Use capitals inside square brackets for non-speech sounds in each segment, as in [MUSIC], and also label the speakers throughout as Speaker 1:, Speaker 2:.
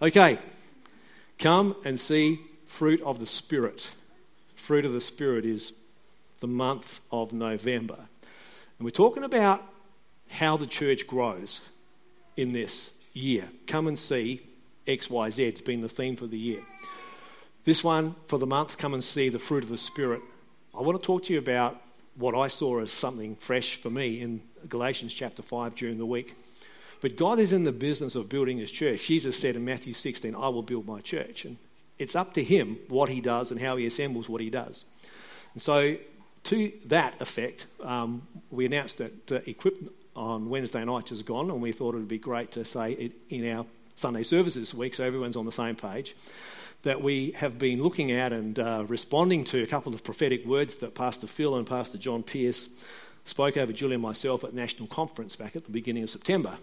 Speaker 1: Okay, come and see fruit of the Spirit. Fruit of the Spirit is the month of November. And we're talking about how the church grows in this year. Come and see XYZ. It's been the theme for the year. This one for the month, come and see the fruit of the Spirit. I want to talk to you about what I saw as something fresh for me in Galatians chapter 5 during the week. But God is in the business of building his church. Jesus said in Matthew 16, I will build my church. And it's up to him what he does and how he assembles what he does. And so, to that effect, um, we announced that uh, on Wednesday night has gone, and we thought it would be great to say it in our Sunday services this week so everyone's on the same page. That we have been looking at and uh, responding to a couple of prophetic words that Pastor Phil and Pastor John Pierce spoke over Julie and myself at National Conference back at the beginning of September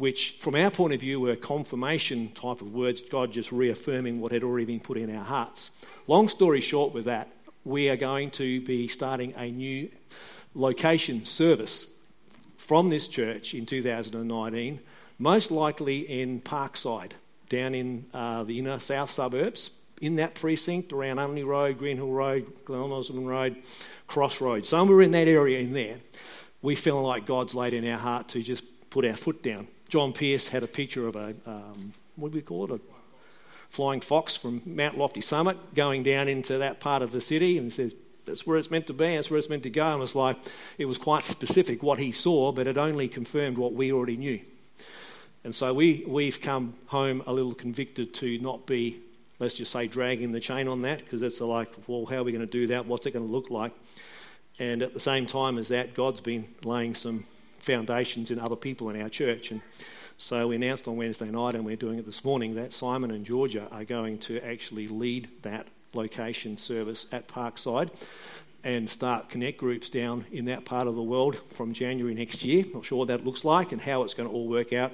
Speaker 1: which, from our point of view, were confirmation type of words, God just reaffirming what had already been put in our hearts. Long story short, with that, we are going to be starting a new location service from this church in 2019, most likely in Parkside, down in uh, the inner south suburbs, in that precinct around Unley Road, Greenhill Road, Glen Osmond Road, Crossroads, somewhere in that area in there. We feel like God's laid in our heart to just put our foot down John Pierce had a picture of a, um, what do we call it? A flying fox from Mount Lofty Summit going down into that part of the city and says, that's where it's meant to be, that's where it's meant to go. And it was like, it was quite specific what he saw, but it only confirmed what we already knew. And so we, we've come home a little convicted to not be, let's just say, dragging the chain on that, because it's like, well, how are we going to do that? What's it going to look like? And at the same time as that, God's been laying some foundations in other people in our church. And so we announced on Wednesday night, and we're doing it this morning, that Simon and Georgia are going to actually lead that location service at Parkside and start connect groups down in that part of the world from January next year. Not sure what that looks like and how it's going to all work out,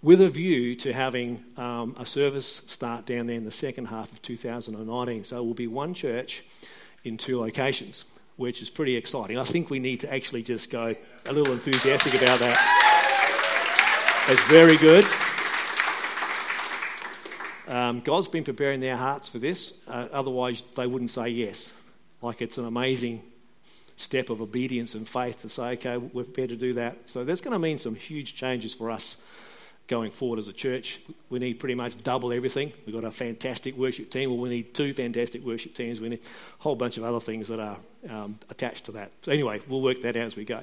Speaker 1: with a view to having um, a service start down there in the second half of 2019. So it will be one church in two locations which is pretty exciting. I think we need to actually just go a little enthusiastic about that. It's very good. Um, God's been preparing their hearts for this, uh, otherwise, they wouldn't say yes. Like it's an amazing step of obedience and faith to say, okay, we're prepared to do that. So that's going to mean some huge changes for us going forward as a church. We need pretty much double everything. We've got a fantastic worship team, or we need two fantastic worship teams. We need a whole bunch of other things that are um, attached to that. So, anyway, we'll work that out as we go.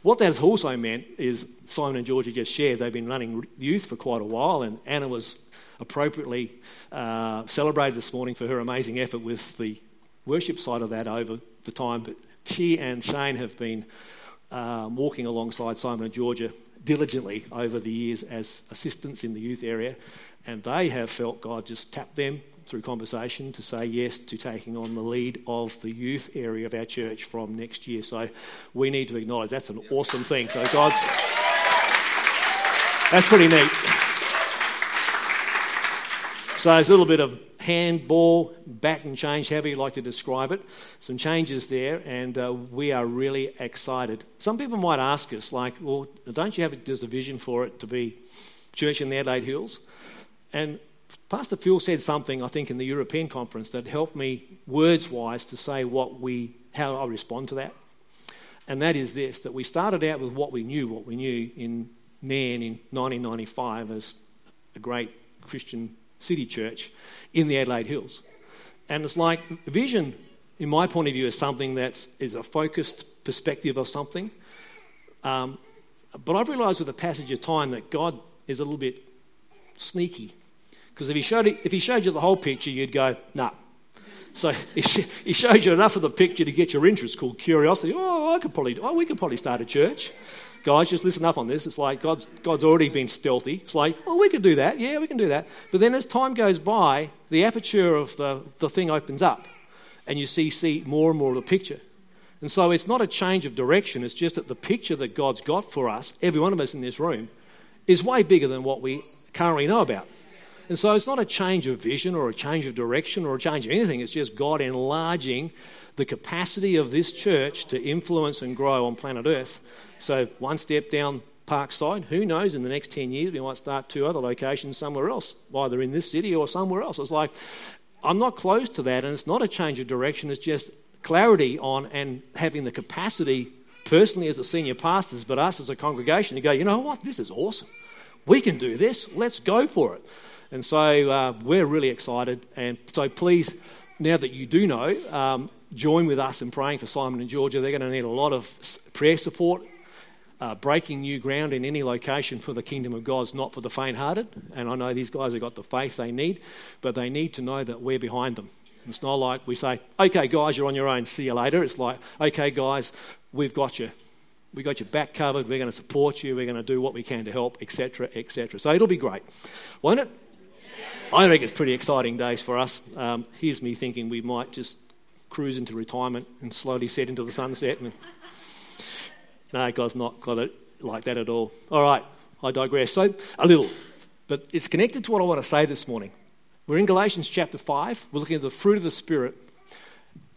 Speaker 1: What that has also meant is Simon and Georgia just shared they've been running youth for quite a while, and Anna was appropriately uh, celebrated this morning for her amazing effort with the worship side of that over the time. But she and Shane have been um, walking alongside Simon and Georgia diligently over the years as assistants in the youth area, and they have felt God just tap them through conversation to say yes to taking on the lead of the youth area of our church from next year. So we need to acknowledge that's an awesome thing. So God's that's pretty neat. So there's a little bit of handball, bat and change, however you like to describe it. Some changes there, and uh, we are really excited. Some people might ask us, like, well, don't you have just a vision for it to be church in the Adelaide Hills? And Pastor Phil said something, I think, in the European conference that helped me, words wise, to say what we, how I respond to that. And that is this that we started out with what we knew, what we knew in Nairne in 1995 as a great Christian City Church in the Adelaide Hills. And it's like vision, in my point of view, is something that is a focused perspective of something. Um, but I've realised with the passage of time that God is a little bit sneaky. Because if he, showed if he showed you the whole picture, you'd go, nah. So [LAUGHS] he showed you enough of the picture to get your interest called curiosity. Oh, I could probably, oh, we could probably start a church guys, just listen up on this. It's like God's, God's already been stealthy. It's like, oh, we could do that. Yeah, we can do that. But then as time goes by, the aperture of the, the thing opens up and you see, see more and more of the picture. And so it's not a change of direction, it's just that the picture that God's got for us, every one of us in this room, is way bigger than what we currently know about. And so it's not a change of vision or a change of direction or a change of anything, it's just God enlarging the capacity of this church to influence and grow on planet Earth. So, one step down Parkside. Who knows, in the next 10 years, we might start two other locations somewhere else, either in this city or somewhere else. It's like, I'm not close to that, and it's not a change of direction, it's just clarity on and having the capacity, personally as a senior pastors, but us as a congregation, to go, you know what, this is awesome. We can do this, let's go for it. And so uh, we're really excited. And so please, now that you do know, um, join with us in praying for Simon and Georgia. They're going to need a lot of prayer support. Uh, breaking new ground in any location for the kingdom of God is not for the faint hearted. And I know these guys have got the faith they need, but they need to know that we're behind them. It's not like we say, okay, guys, you're on your own, see you later. It's like, okay, guys, we've got you. We've got your back covered. We're going to support you. We're going to do what we can to help, etc., etc. So it'll be great, won't it? I think it's pretty exciting days for us. Um, here's me thinking we might just cruise into retirement and slowly set into the sunset. And... [LAUGHS] no, God's not got it like that at all. All right, I digress. So, a little, but it's connected to what I want to say this morning. We're in Galatians chapter 5. We're looking at the fruit of the Spirit.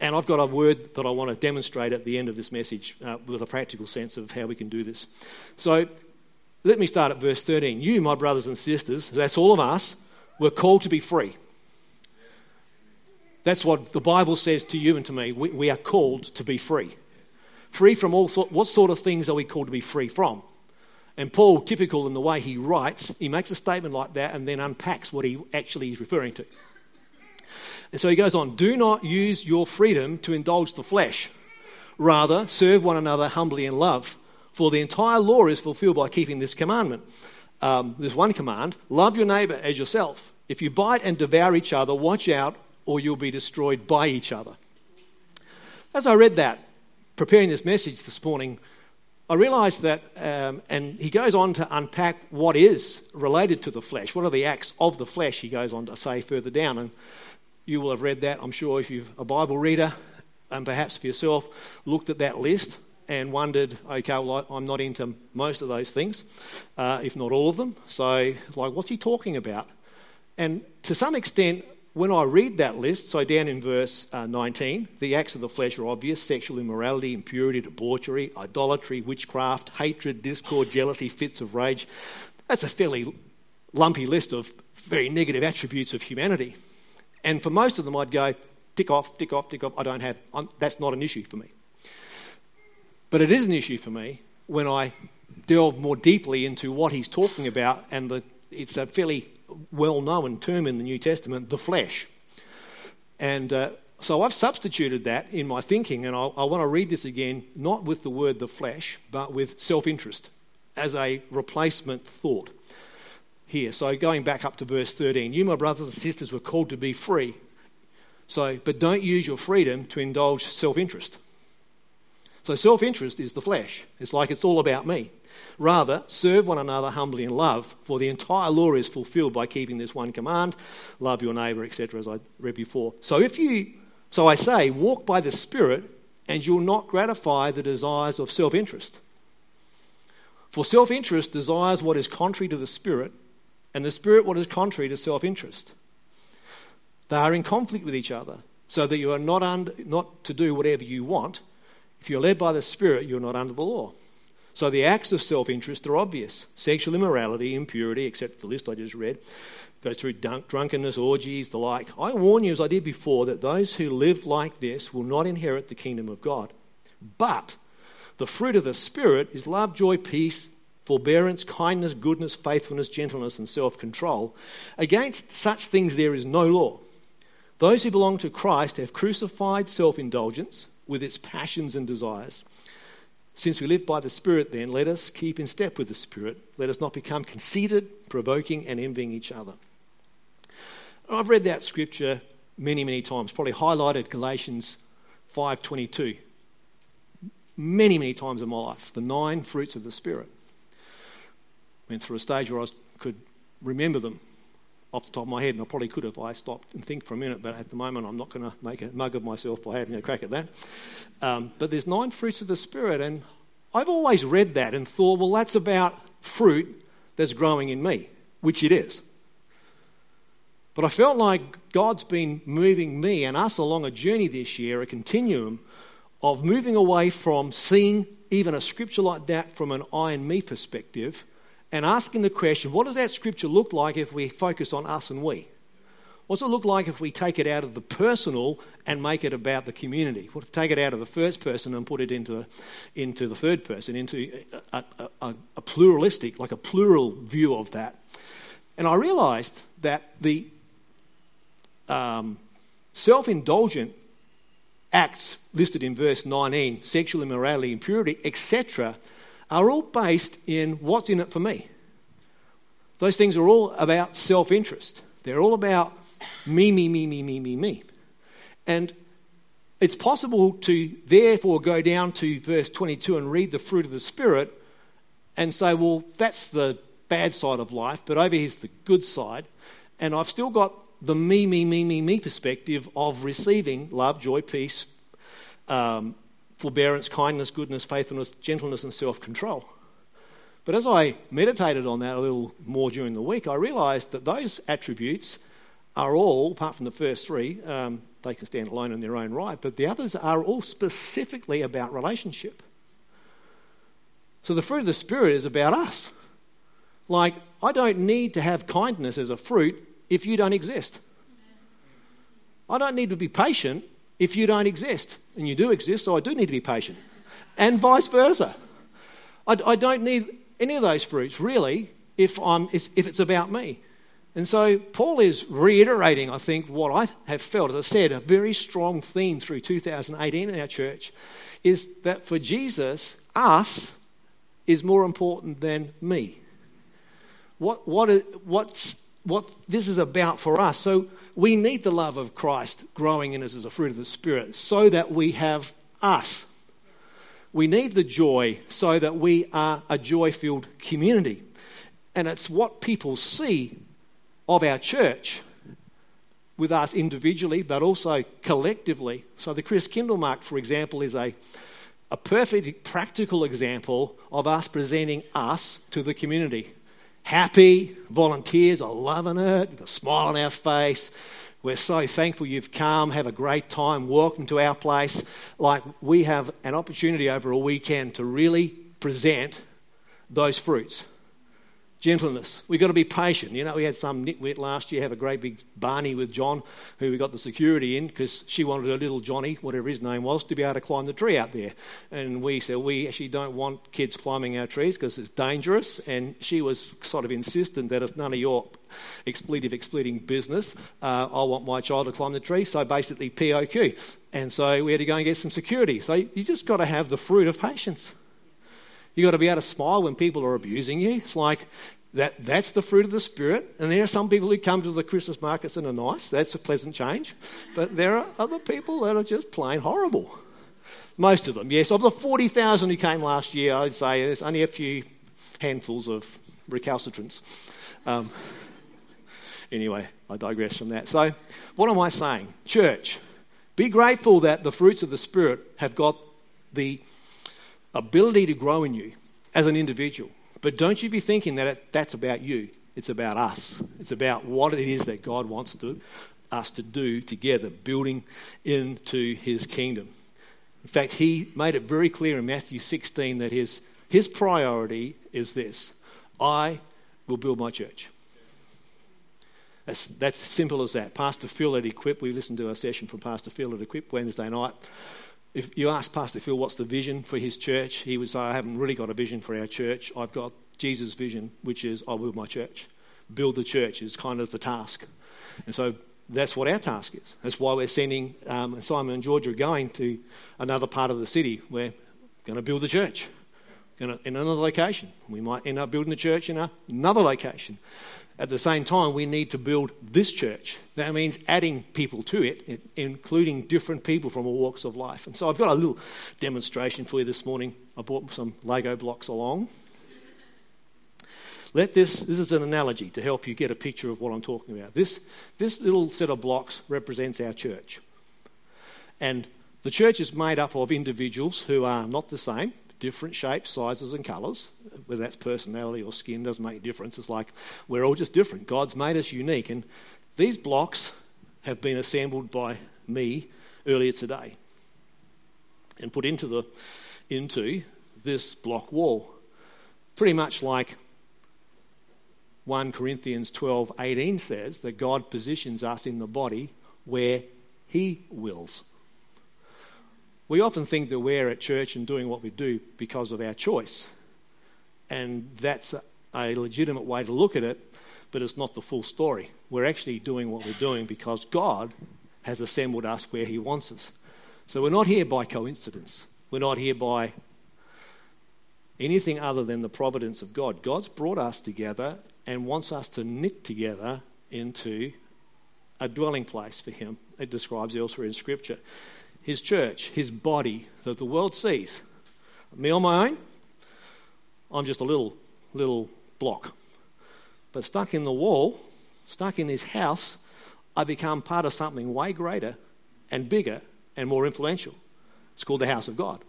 Speaker 1: And I've got a word that I want to demonstrate at the end of this message uh, with a practical sense of how we can do this. So, let me start at verse 13. You, my brothers and sisters, that's all of us, were called to be free. That's what the Bible says to you and to me. We, we are called to be free. Free from all sort, what sort of things are we called to be free from? And Paul, typical in the way he writes, he makes a statement like that and then unpacks what he actually is referring to. And so he goes on Do not use your freedom to indulge the flesh. Rather, serve one another humbly in love. For the entire law is fulfilled by keeping this commandment. Um, there's one command love your neighbor as yourself. If you bite and devour each other, watch out or you'll be destroyed by each other. As I read that, preparing this message this morning, I realized that, um, and he goes on to unpack what is related to the flesh. What are the acts of the flesh, he goes on to say further down. And you will have read that, I'm sure, if you're a Bible reader, and perhaps for yourself, looked at that list and wondered, okay, well, I'm not into most of those things, uh, if not all of them. So, like, what's he talking about? And to some extent, when I read that list, so down in verse uh, 19, the acts of the flesh are obvious sexual immorality, impurity, debauchery, idolatry, witchcraft, hatred, discord, jealousy, fits of rage. That's a fairly lumpy list of very negative attributes of humanity. And for most of them, I'd go, tick off, tick off, tick off. I don't have, I'm, that's not an issue for me. But it is an issue for me when I delve more deeply into what he's talking about, and the, it's a fairly well known term in the New Testament, the flesh. And uh, so I've substituted that in my thinking, and I'll, I want to read this again, not with the word the flesh, but with self interest as a replacement thought here. So going back up to verse 13, you, my brothers and sisters, were called to be free. So, but don't use your freedom to indulge self interest. So self interest is the flesh. It's like it's all about me. Rather, serve one another humbly in love, for the entire law is fulfilled by keeping this one command love your neighbour, etc., as I read before. So, if you, so I say, walk by the Spirit, and you'll not gratify the desires of self interest. For self interest desires what is contrary to the Spirit, and the Spirit what is contrary to self interest. They are in conflict with each other, so that you are not, not to do whatever you want. If you're led by the Spirit, you're not under the law. So the acts of self interest are obvious sexual immorality, impurity, except the list I just read, goes through dunk, drunkenness, orgies, the like. I warn you, as I did before, that those who live like this will not inherit the kingdom of God. But the fruit of the Spirit is love, joy, peace, forbearance, kindness, goodness, faithfulness, gentleness, and self control. Against such things there is no law. Those who belong to Christ have crucified self indulgence with its passions and desires. Since we live by the Spirit, then, let us keep in step with the Spirit. Let us not become conceited, provoking, and envying each other. I've read that scripture many, many times, probably highlighted Galatians 5.22 many, many times in my life, the nine fruits of the Spirit. Went through a stage where I could remember them off the top of my head, and I probably could have. I stopped and think for a minute, but at the moment I'm not going to make a mug of myself by having a crack at that. Um, but there's nine fruits of the Spirit, and I've always read that and thought, well, that's about fruit that's growing in me, which it is. But I felt like God's been moving me and us along a journey this year, a continuum of moving away from seeing even a scripture like that from an I and me perspective and asking the question what does that scripture look like if we focus on us and we? What's it look like if we take it out of the personal and make it about the community? What if take it out of the first person and put it into, the, into the third person, into a, a, a, a pluralistic, like a plural view of that? And I realized that the um, self indulgent acts listed in verse 19, sexual immorality, impurity, etc., are all based in what's in it for me. Those things are all about self interest. They're all about me, me, me, me, me, me, me. And it's possible to therefore go down to verse 22 and read the fruit of the Spirit and say, well, that's the bad side of life, but over here's the good side. And I've still got the me, me, me, me, me perspective of receiving love, joy, peace, um, forbearance, kindness, goodness, faithfulness, gentleness, and self control. But as I meditated on that a little more during the week, I realized that those attributes are all, apart from the first three, um, they can stand alone in their own right, but the others are all specifically about relationship. So the fruit of the Spirit is about us. Like, I don't need to have kindness as a fruit if you don't exist. I don't need to be patient if you don't exist. And you do exist, so I do need to be patient. And vice versa. I, I don't need any of those fruits, really, if, I'm, if it's about me. And so Paul is reiterating, I think, what I have felt, as I said, a very strong theme through 2018 in our church is that for Jesus, us is more important than me. What, what, what's, what this is about for us. So we need the love of Christ growing in us as a fruit of the Spirit so that we have us. We need the joy so that we are a joy filled community. And it's what people see of our church with us individually, but also collectively. So, the Christkindlmarkt, for example, is a, a perfect practical example of us presenting us to the community. Happy, volunteers are loving it, got a smile on our face. We're so thankful you've come. Have a great time. Welcome to our place. Like, we have an opportunity over a weekend to really present those fruits Gentleness. We've got to be patient. You know, we had some nitwit last year have a great big Barney with John, who we got the security in because she wanted her little Johnny, whatever his name was, to be able to climb the tree out there. And we said, we actually don't want kids climbing our trees because it's dangerous. And she was sort of insistent that it's none of your expletive expleting business. Uh, I want my child to climb the tree. So basically, POQ. And so we had to go and get some security. So you just got to have the fruit of patience. You've got to be able to smile when people are abusing you. It's like that, that's the fruit of the Spirit. And there are some people who come to the Christmas markets and are nice. That's a pleasant change. But there are other people that are just plain horrible. Most of them, yes. Of the 40,000 who came last year, I'd say there's only a few handfuls of recalcitrants. Um, anyway, I digress from that. So, what am I saying? Church, be grateful that the fruits of the Spirit have got the ability to grow in you as an individual. But don't you be thinking that it, that's about you. It's about us. It's about what it is that God wants to, us to do together, building into his kingdom. In fact, he made it very clear in Matthew 16 that his, his priority is this I will build my church. That's, that's simple as that. Pastor Phil at Equip, we listened to a session from Pastor Phil at Equip Wednesday night. If you ask Pastor Phil what's the vision for his church, he would say, I haven't really got a vision for our church. I've got Jesus' vision, which is, I build my church. Build the church is kind of the task. And so that's what our task is. That's why we're sending um, Simon and Georgia going to another part of the city. We're going to build the church in another location. We might end up building the church in another location. At the same time, we need to build this church. That means adding people to it, including different people from all walks of life. And so I've got a little demonstration for you this morning. I brought some Lego blocks along. Let this, this is an analogy to help you get a picture of what I'm talking about. This, this little set of blocks represents our church. And the church is made up of individuals who are not the same, different shapes, sizes, and colours. Whether that's personality or skin doesn't make a difference. It's like we're all just different. God's made us unique. And these blocks have been assembled by me earlier today and put into the into this block wall. Pretty much like 1 Corinthians 12 18 says that God positions us in the body where He wills. We often think that we're at church and doing what we do because of our choice. And that's a legitimate way to look at it, but it's not the full story. We're actually doing what we're doing because God has assembled us where He wants us. So we're not here by coincidence. We're not here by anything other than the providence of God. God's brought us together and wants us to knit together into a dwelling place for Him. It describes elsewhere in Scripture. His church, His body that the world sees. Me on my own, I'm just a little, little block. But stuck in the wall, stuck in this house, I become part of something way greater and bigger and more influential. It's called the house of God.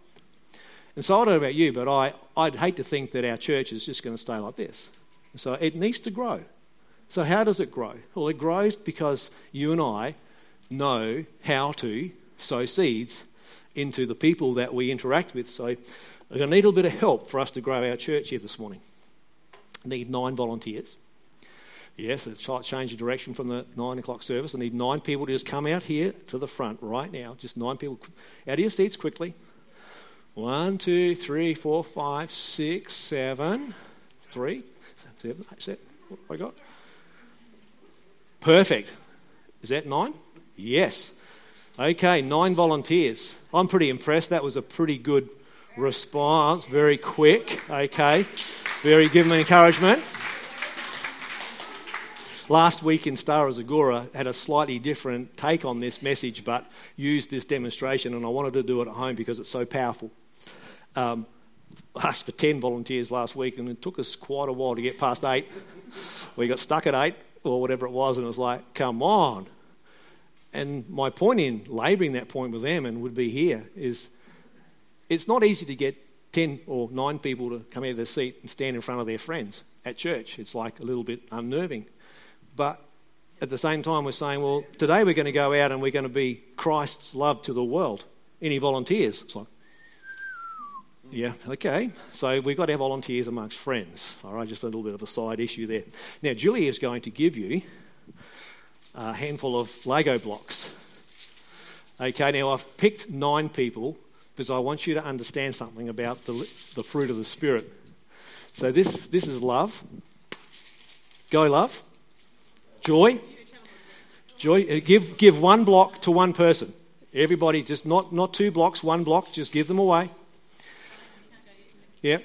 Speaker 1: And so I don't know about you, but I, I'd hate to think that our church is just going to stay like this. So it needs to grow. So, how does it grow? Well, it grows because you and I know how to sow seeds into the people that we interact with. So, we're going to need a little bit of help for us to grow our church here this morning. need nine volunteers. Yes, it's change the direction from the nine o'clock service. I need nine people to just come out here to the front right now. Just nine people out of your seats quickly. One, two, three, four, five, six, seven, three, seven, eight, seven. What I got? Perfect. Is that nine? Yes. Okay, nine volunteers. I'm pretty impressed. That was a pretty good response. Very quick. Okay. Very give me encouragement. Last week in Stara Zagora had a slightly different take on this message, but used this demonstration, and I wanted to do it at home because it's so powerful. Um, asked for 10 volunteers last week, and it took us quite a while to get past eight. We got stuck at eight, or whatever it was, and it was like, come on. And my point in labouring that point with them, and would be here, is it's not easy to get 10 or 9 people to come out of their seat and stand in front of their friends at church. It's like a little bit unnerving. But at the same time, we're saying, well, today we're going to go out and we're going to be Christ's love to the world. Any volunteers? It's like, yeah, okay. So we've got to have volunteers amongst friends. All right, just a little bit of a side issue there. Now, Julie is going to give you a handful of Lego blocks. Okay, now I've picked nine people because I want you to understand something about the, the fruit of the Spirit. So this, this is love. Go, love. Joy. Joy. Uh, give, give one block to one person. Everybody, just not, not two blocks, one block, just give them away. Yeah.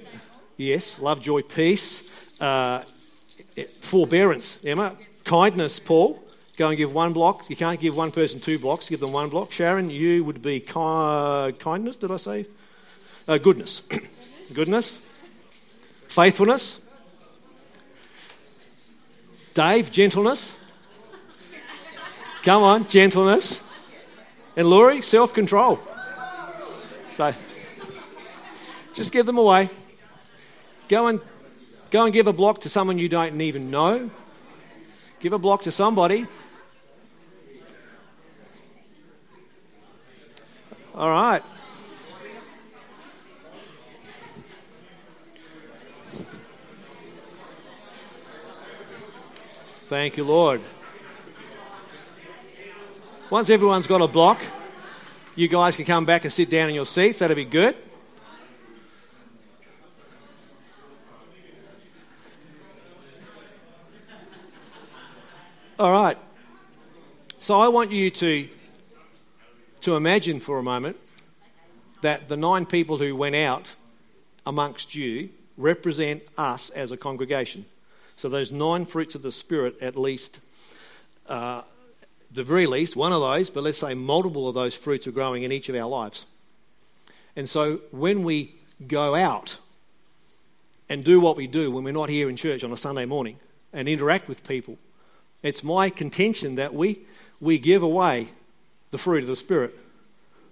Speaker 1: Yes. Love, joy, peace. Uh, forbearance, Emma. Kindness, Paul. Go and give one block. You can't give one person two blocks, give them one block. Sharon, you would be ki- kindness, did I say? Uh, goodness. [COUGHS] goodness. Faithfulness. Dave, gentleness. Come on, gentleness. And Laurie, self control. So just give them away. Go and, go and give a block to someone you don't even know. Give a block to somebody. All right. Thank you, Lord. Once everyone's got a block, you guys can come back and sit down in your seats. That'll be good. All right. So I want you to, to imagine for a moment that the nine people who went out amongst you represent us as a congregation. So those nine fruits of the Spirit, at least, uh, the very least, one of those, but let's say multiple of those fruits are growing in each of our lives. And so when we go out and do what we do when we're not here in church on a Sunday morning and interact with people, it's my contention that we, we give away the fruit of the Spirit.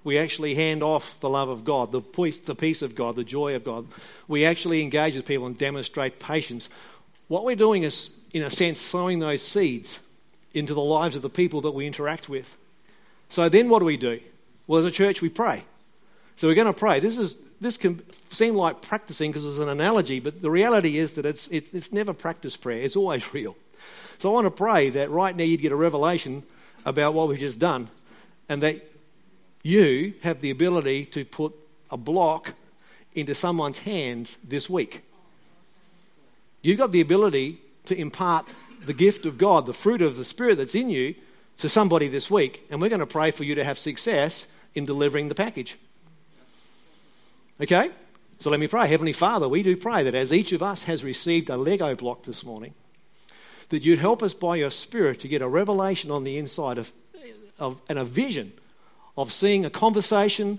Speaker 1: We actually hand off the love of God, the peace, the peace of God, the joy of God. We actually engage with people and demonstrate patience. What we're doing is, in a sense, sowing those seeds into the lives of the people that we interact with. So then what do we do? Well, as a church, we pray. So we're going to pray. This is this can seem like practicing because it's an analogy, but the reality is that it's, it's, it's never practice prayer, it's always [LAUGHS] real. So I want to pray that right now you'd get a revelation about what we've just done and that you have the ability to put a block into someone's hands this week. You've got the ability to impart the gift of God, the fruit of the Spirit that's in you, to somebody this week, and we're going to pray for you to have success in delivering the package. Okay? So let me pray. Heavenly Father, we do pray that as each of us has received a Lego block this morning, that you'd help us by your Spirit to get a revelation on the inside of, of and a vision of seeing a conversation,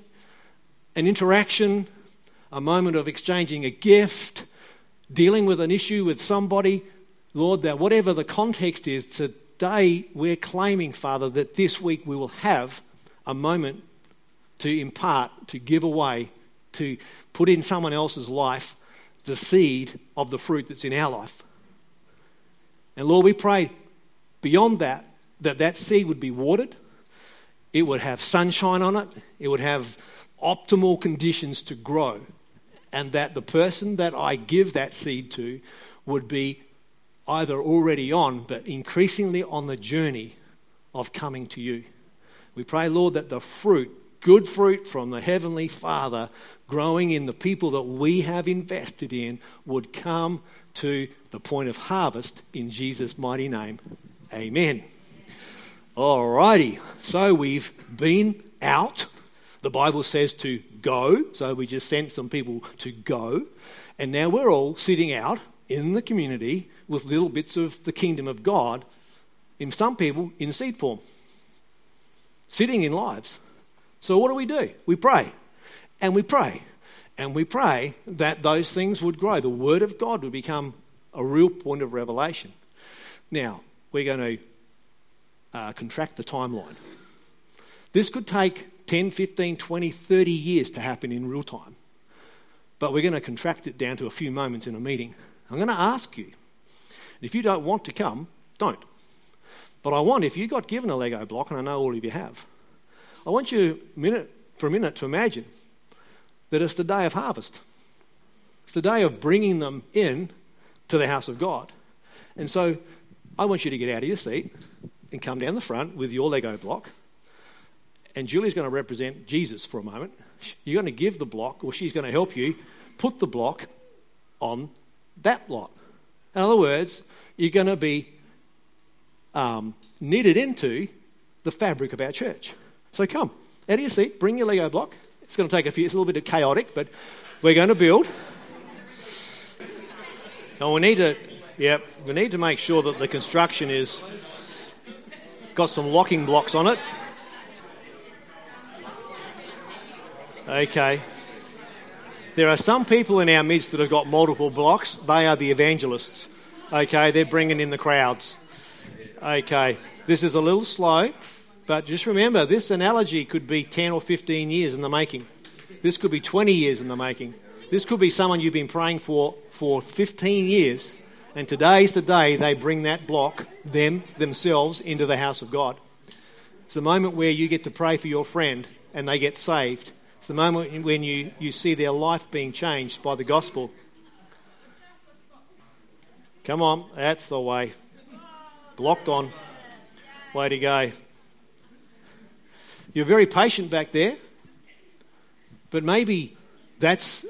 Speaker 1: an interaction, a moment of exchanging a gift, dealing with an issue with somebody. Lord, that whatever the context is, today we're claiming, Father, that this week we will have a moment to impart, to give away, to put in someone else's life the seed of the fruit that's in our life. And Lord, we pray beyond that, that that seed would be watered, it would have sunshine on it, it would have optimal conditions to grow, and that the person that I give that seed to would be either already on, but increasingly on the journey of coming to you. We pray, Lord, that the fruit good fruit from the Heavenly Father growing in the people that we have invested in would come to the point of harvest in Jesus' mighty name. Amen. Alrighty, so we've been out. The Bible says to go, so we just sent some people to go. And now we're all sitting out in the community with little bits of the kingdom of God, in some people in seed form, sitting in lives. So, what do we do? We pray. And we pray. And we pray that those things would grow. The Word of God would become a real point of revelation. Now, we're going to uh, contract the timeline. This could take 10, 15, 20, 30 years to happen in real time. But we're going to contract it down to a few moments in a meeting. I'm going to ask you. If you don't want to come, don't. But I want, if you got given a Lego block, and I know all of you have, I want you minute, for a minute to imagine that it's the day of harvest. It's the day of bringing them in to the house of God. And so I want you to get out of your seat and come down the front with your Lego block. And Julie's going to represent Jesus for a moment. You're going to give the block, or she's going to help you put the block on that block. In other words, you're going to be um, knitted into the fabric of our church. So come, out of your seat, bring your Lego block. It's going to take a few, it's a little bit chaotic, but we're going to build. And we need to, yep, we need to make sure that the construction is got some locking blocks on it. Okay. There are some people in our midst that have got multiple blocks. They are the evangelists. Okay, they're bringing in the crowds. Okay, this is a little slow. But just remember, this analogy could be 10 or 15 years in the making. This could be 20 years in the making. This could be someone you've been praying for for 15 years, and today's the day they bring that block, them, themselves, into the house of God. It's the moment where you get to pray for your friend and they get saved. It's the moment when you, you see their life being changed by the gospel. Come on, that's the way. Blocked on. Way to go. You're very patient back there, but maybe that's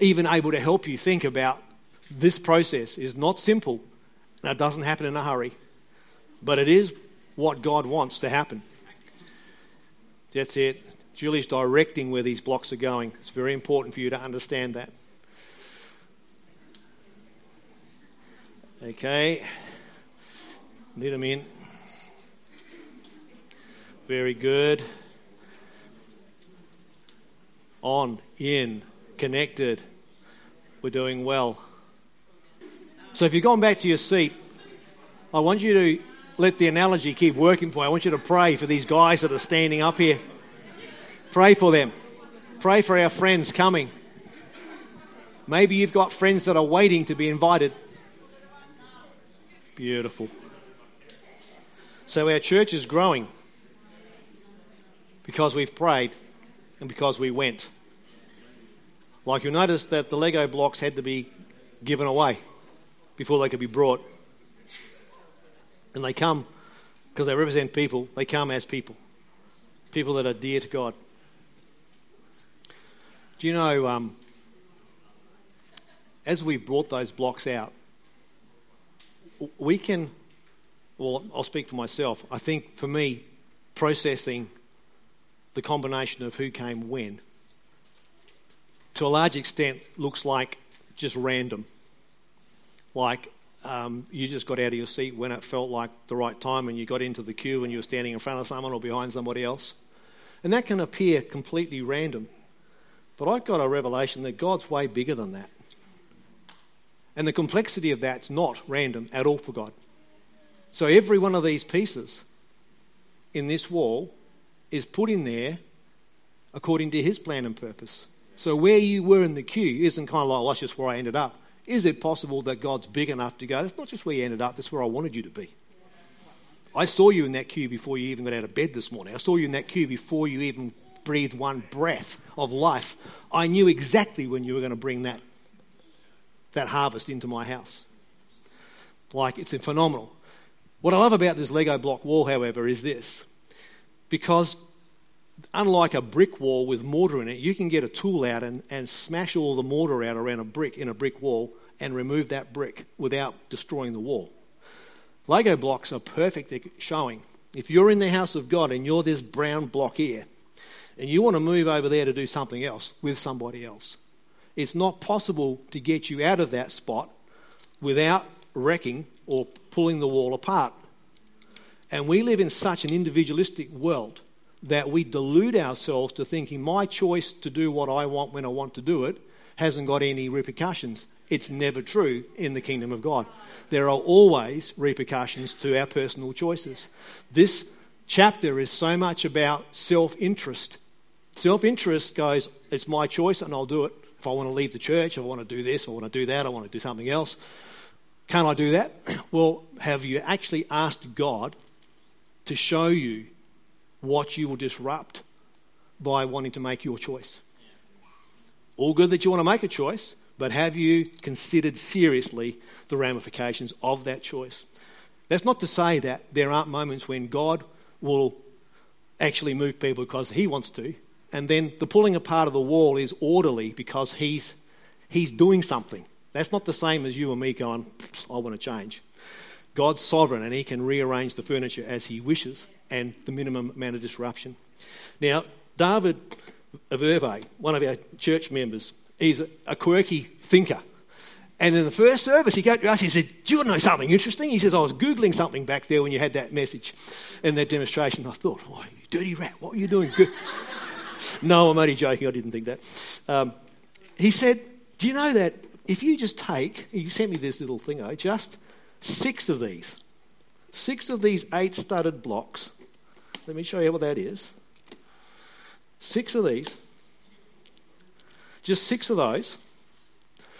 Speaker 1: even able to help you think about this process is not simple and it doesn't happen in a hurry, but it is what God wants to happen. That's it. Julie's directing where these blocks are going. It's very important for you to understand that. Okay. Lead them in. Very good. On, in, connected. We're doing well. So if you've gone back to your seat, I want you to let the analogy keep working for you. I want you to pray for these guys that are standing up here. Pray for them. Pray for our friends coming. Maybe you've got friends that are waiting to be invited. Beautiful. So our church is growing because we've prayed and because we went. Like you'll notice that the Lego blocks had to be given away before they could be brought. And they come, because they represent people, they come as people. People that are dear to God. Do you know, um, as we've brought those blocks out, we can, well, I'll speak for myself. I think for me, processing the combination of who came when, to a large extent, looks like just random. Like um, you just got out of your seat when it felt like the right time and you got into the queue and you were standing in front of someone or behind somebody else. And that can appear completely random. But I got a revelation that God's way bigger than that. And the complexity of that's not random at all for God. So every one of these pieces in this wall is put in there according to his plan and purpose. So where you were in the queue isn't kind of like, well, that's just where I ended up. Is it possible that God's big enough to go, that's not just where you ended up, that's where I wanted you to be? I saw you in that queue before you even got out of bed this morning. I saw you in that queue before you even breathed one breath of life. I knew exactly when you were going to bring that, that harvest into my house. Like, it's phenomenal. What I love about this Lego block wall, however, is this. Because unlike a brick wall with mortar in it, you can get a tool out and, and smash all the mortar out around a brick in a brick wall and remove that brick without destroying the wall. Lego blocks are perfect at showing. If you're in the house of God and you're this brown block here, and you want to move over there to do something else with somebody else, it's not possible to get you out of that spot without wrecking or pulling the wall apart. And we live in such an individualistic world that we delude ourselves to thinking my choice to do what I want when I want to do it hasn't got any repercussions. It's never true in the kingdom of God. There are always repercussions to our personal choices. This chapter is so much about self interest. Self interest goes, it's my choice and I'll do it. If I want to leave the church, if I want to do this, if I want to do that, I want to do something else. Can I do that? [CLEARS THROAT] Well, have you actually asked God to show you what you will disrupt by wanting to make your choice. All good that you want to make a choice, but have you considered seriously the ramifications of that choice? That's not to say that there aren't moments when God will actually move people because He wants to, and then the pulling apart of the wall is orderly because He's, he's doing something. That's not the same as you and me going, I want to change. God's sovereign and He can rearrange the furniture as He wishes and the minimum amount of disruption. Now, David Verve, one of our church members, he's a, quirky thinker. And in the first service, he came to us, he said, Do you know something interesting? He says, I was Googling something back there when you had that message and that demonstration. I thought, oh, you dirty rat, what were you doing? [LAUGHS] no, I'm only joking, I didn't think that. Um, he said, Do you know that if you just take, he sent me this little thing, oh, just six of these, six of these eight studded blocks, let me show you what that is. Six of these. Just six of those.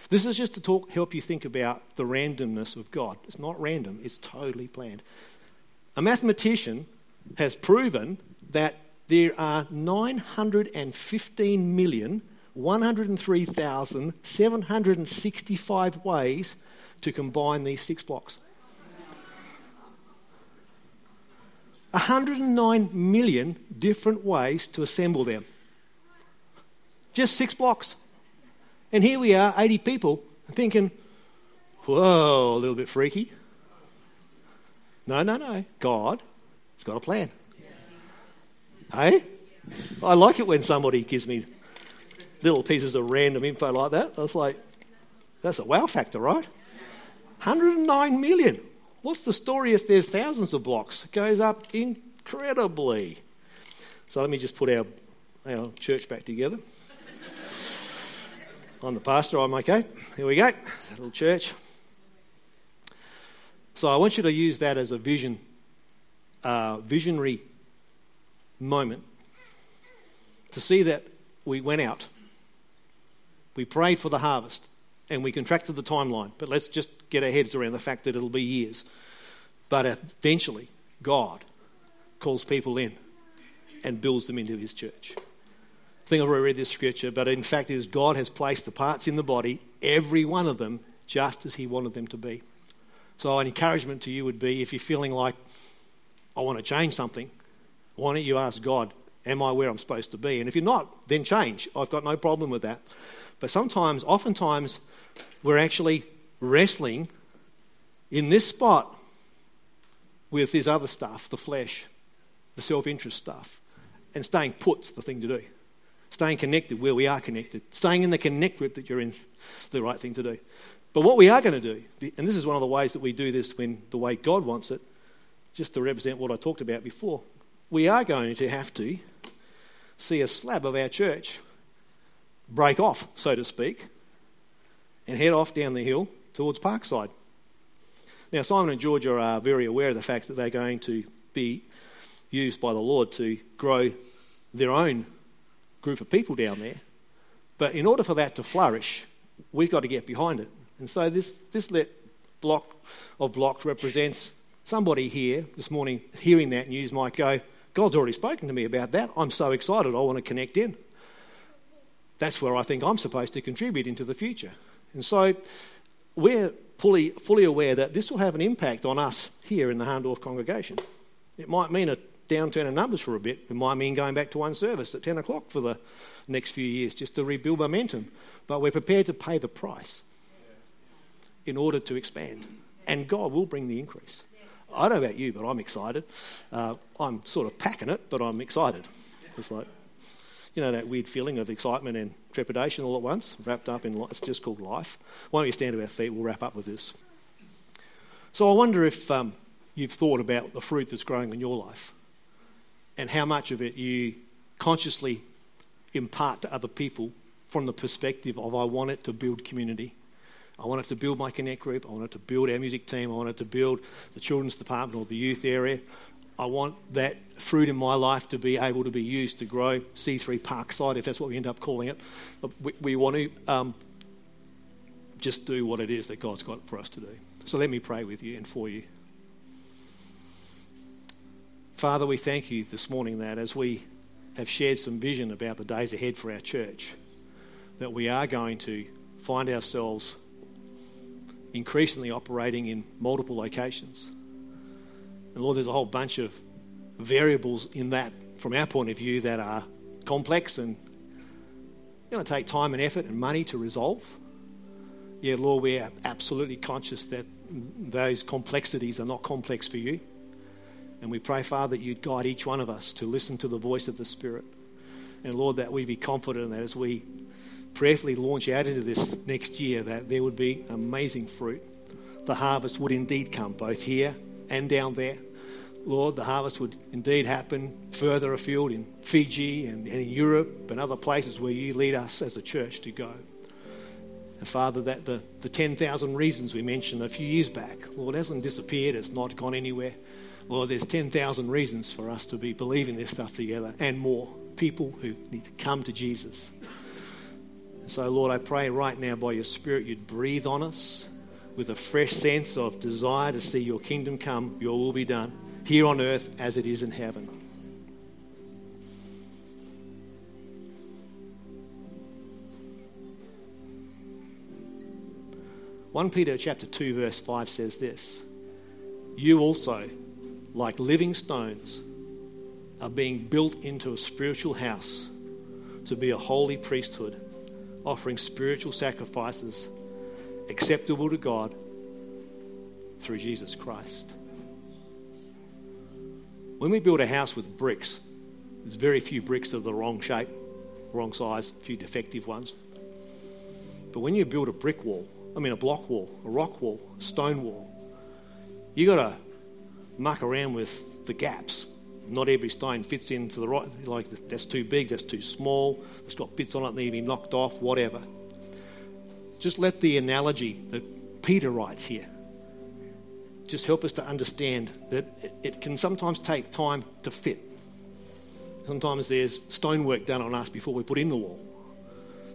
Speaker 1: This is just to talk, help you think about the randomness of God. It's not random, it's totally planned. A mathematician has proven that there are 915,103,765 ways to combine these six blocks. 109 million different ways to assemble them. Just six blocks. And here we are, 80 people, thinking, whoa, a little bit freaky. No, no, no. God has got a plan. Hey? I like it when somebody gives me little pieces of random info like that. I was like, that's a wow factor, right? 109 million. What's the story if there's thousands of blocks? It goes up incredibly. So let me just put our, our church back together. [LAUGHS] I'm the pastor, I'm okay. Here we go, little church. So I want you to use that as a vision, uh, visionary moment to see that we went out, we prayed for the harvest, and we contracted the timeline. But let's just get our heads around the fact that it'll be years. But eventually, God calls people in and builds them into his church. I think I've already read this scripture, but in fact, is God has placed the parts in the body, every one of them, just as He wanted them to be. So, an encouragement to you would be if you're feeling like, I want to change something, why don't you ask God, Am I where I'm supposed to be? And if you're not, then change. I've got no problem with that. But sometimes, oftentimes, we're actually wrestling in this spot with this other stuff, the flesh, the self interest stuff. And staying put's the thing to do. Staying connected where we are connected. Staying in the connect group that you're in the right thing to do. But what we are going to do, and this is one of the ways that we do this when the way God wants it, just to represent what I talked about before, we are going to have to see a slab of our church break off, so to speak, and head off down the hill towards Parkside. Now, Simon and Georgia are uh, very aware of the fact that they're going to be used by the Lord to grow their own group of people down there. But in order for that to flourish, we've got to get behind it. And so this, this block of blocks represents somebody here this morning hearing that news might go, God's already spoken to me about that. I'm so excited. I want to connect in. That's where I think I'm supposed to contribute into the future. And so we're fully, fully aware that this will have an impact on us here in the Hahndorf congregation. It might mean a downturn in numbers for a bit. It might mean going back to one service at 10 o'clock for the next few years just to rebuild momentum. But we're prepared to pay the price in order to expand. And God will bring the increase. I don't know about you, but I'm excited. Uh, I'm sort of packing it, but I'm excited. It's like, you know, that weird feeling of excitement and trepidation all at once, wrapped up in, it's just called life. Why don't we stand to our feet? We'll wrap up with this. So I wonder if um, you've thought about the fruit that's growing in your life and how much of it you consciously impart to other people from the perspective of I want it to build community. I want it to build my Connect group. I want it to build our music team. I want it to build the children's department or the youth area. I want that fruit in my life to be able to be used to grow C3 Parkside, if that's what we end up calling it. We, we want to um, just do what it is that God's got for us to do. So let me pray with you and for you. Father, we thank you this morning that as we have shared some vision about the days ahead for our church, that we are going to find ourselves increasingly operating in multiple locations. And Lord, there's a whole bunch of variables in that, from our point of view, that are complex and going to take time and effort and money to resolve. Yeah, Lord, we are absolutely conscious that those complexities are not complex for you. And we pray, Father, that you'd guide each one of us to listen to the voice of the Spirit. And Lord, that we be confident that as we prayerfully launch out into this next year, that there would be amazing fruit. The harvest would indeed come, both here and down there. Lord, the harvest would indeed happen further afield in Fiji and, and in Europe and other places where you lead us as a church to go. And Father, that the, the 10,000 reasons we mentioned a few years back, Lord, hasn't disappeared, it's not gone anywhere. Lord, there's 10,000 reasons for us to be believing this stuff together and more. People who need to come to Jesus. And so, Lord, I pray right now by your Spirit you'd breathe on us with a fresh sense of desire to see your kingdom come, your will be done, here on earth as it is in heaven. One Peter chapter two verse five says this: You also, like living stones, are being built into a spiritual house to be a holy priesthood offering spiritual sacrifices acceptable to God through Jesus Christ. When we build a house with bricks, there's very few bricks of the wrong shape, wrong size, a few defective ones. But when you build a brick wall, I mean a block wall, a rock wall, a stone wall, you got to muck around with the gaps not every stone fits into the right, like that's too big, that's too small, it's got bits on it that need to be knocked off, whatever. Just let the analogy that Peter writes here just help us to understand that it can sometimes take time to fit. Sometimes there's stonework done on us before we put in the wall.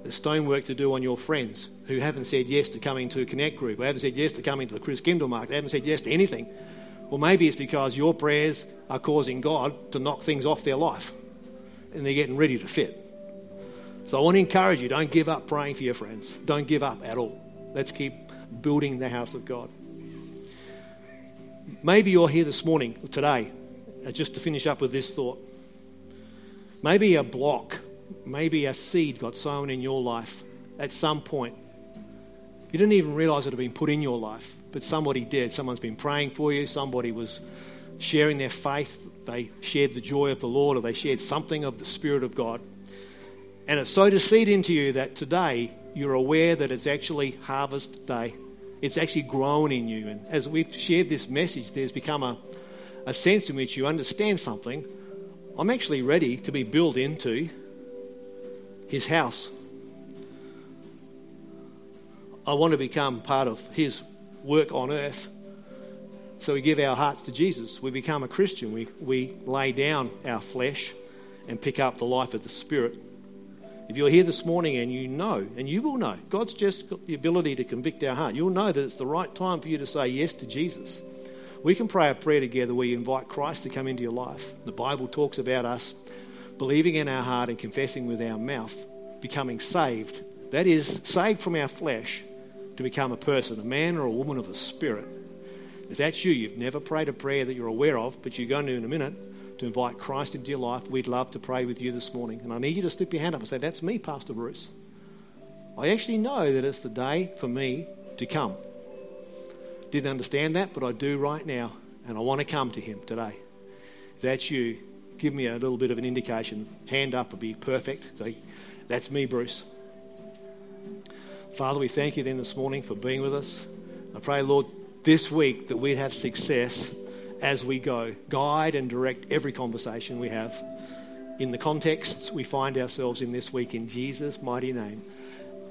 Speaker 1: There's stonework to do on your friends who haven't said yes to coming to Connect group, who haven't said yes to coming to the Christkindlmarkt, they haven't said yes to anything well, maybe it's because your prayers are causing God to knock things off their life and they're getting ready to fit. So I want to encourage you don't give up praying for your friends. Don't give up at all. Let's keep building the house of God. Maybe you're here this morning, today, uh, just to finish up with this thought. Maybe a block, maybe a seed got sown in your life at some point. You didn't even realize it had been put in your life, but somebody did. Someone's been praying for you, somebody was sharing their faith, they shared the joy of the Lord, or they shared something of the Spirit of God. And it's sowed a seed into you that today you're aware that it's actually harvest day. It's actually grown in you. And as we've shared this message, there's become a, a sense in which you understand something. I'm actually ready to be built into his house. I want to become part of his work on earth. So we give our hearts to Jesus. We become a Christian. We, we lay down our flesh and pick up the life of the Spirit. If you're here this morning and you know, and you will know, God's just got the ability to convict our heart. You'll know that it's the right time for you to say yes to Jesus. We can pray a prayer together where you invite Christ to come into your life. The Bible talks about us believing in our heart and confessing with our mouth, becoming saved. That is, saved from our flesh to become a person, a man or a woman of the Spirit. If that's you, you've never prayed a prayer that you're aware of, but you're going to in a minute, to invite Christ into your life, we'd love to pray with you this morning. And I need you to slip your hand up and say, That's me, Pastor Bruce. I actually know that it's the day for me to come. Didn't understand that, but I do right now, and I want to come to Him today. That's you, give me a little bit of an indication. Hand up would be perfect. Say, That's me, Bruce. Father, we thank you then this morning for being with us. I pray, Lord, this week that we'd have success as we go. Guide and direct every conversation we have in the contexts we find ourselves in this week in Jesus' mighty name.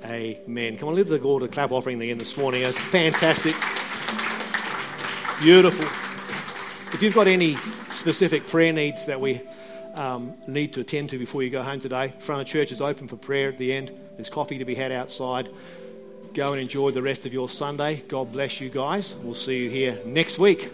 Speaker 1: Amen. Come on, lift the Gordon clap offering again this morning. It's fantastic. Beautiful. If you've got any specific prayer needs that we um, need to attend to before you go home today, front of church is open for prayer at the end. There's coffee to be had outside. Go and enjoy the rest of your Sunday. God bless you guys. We'll see you here next week.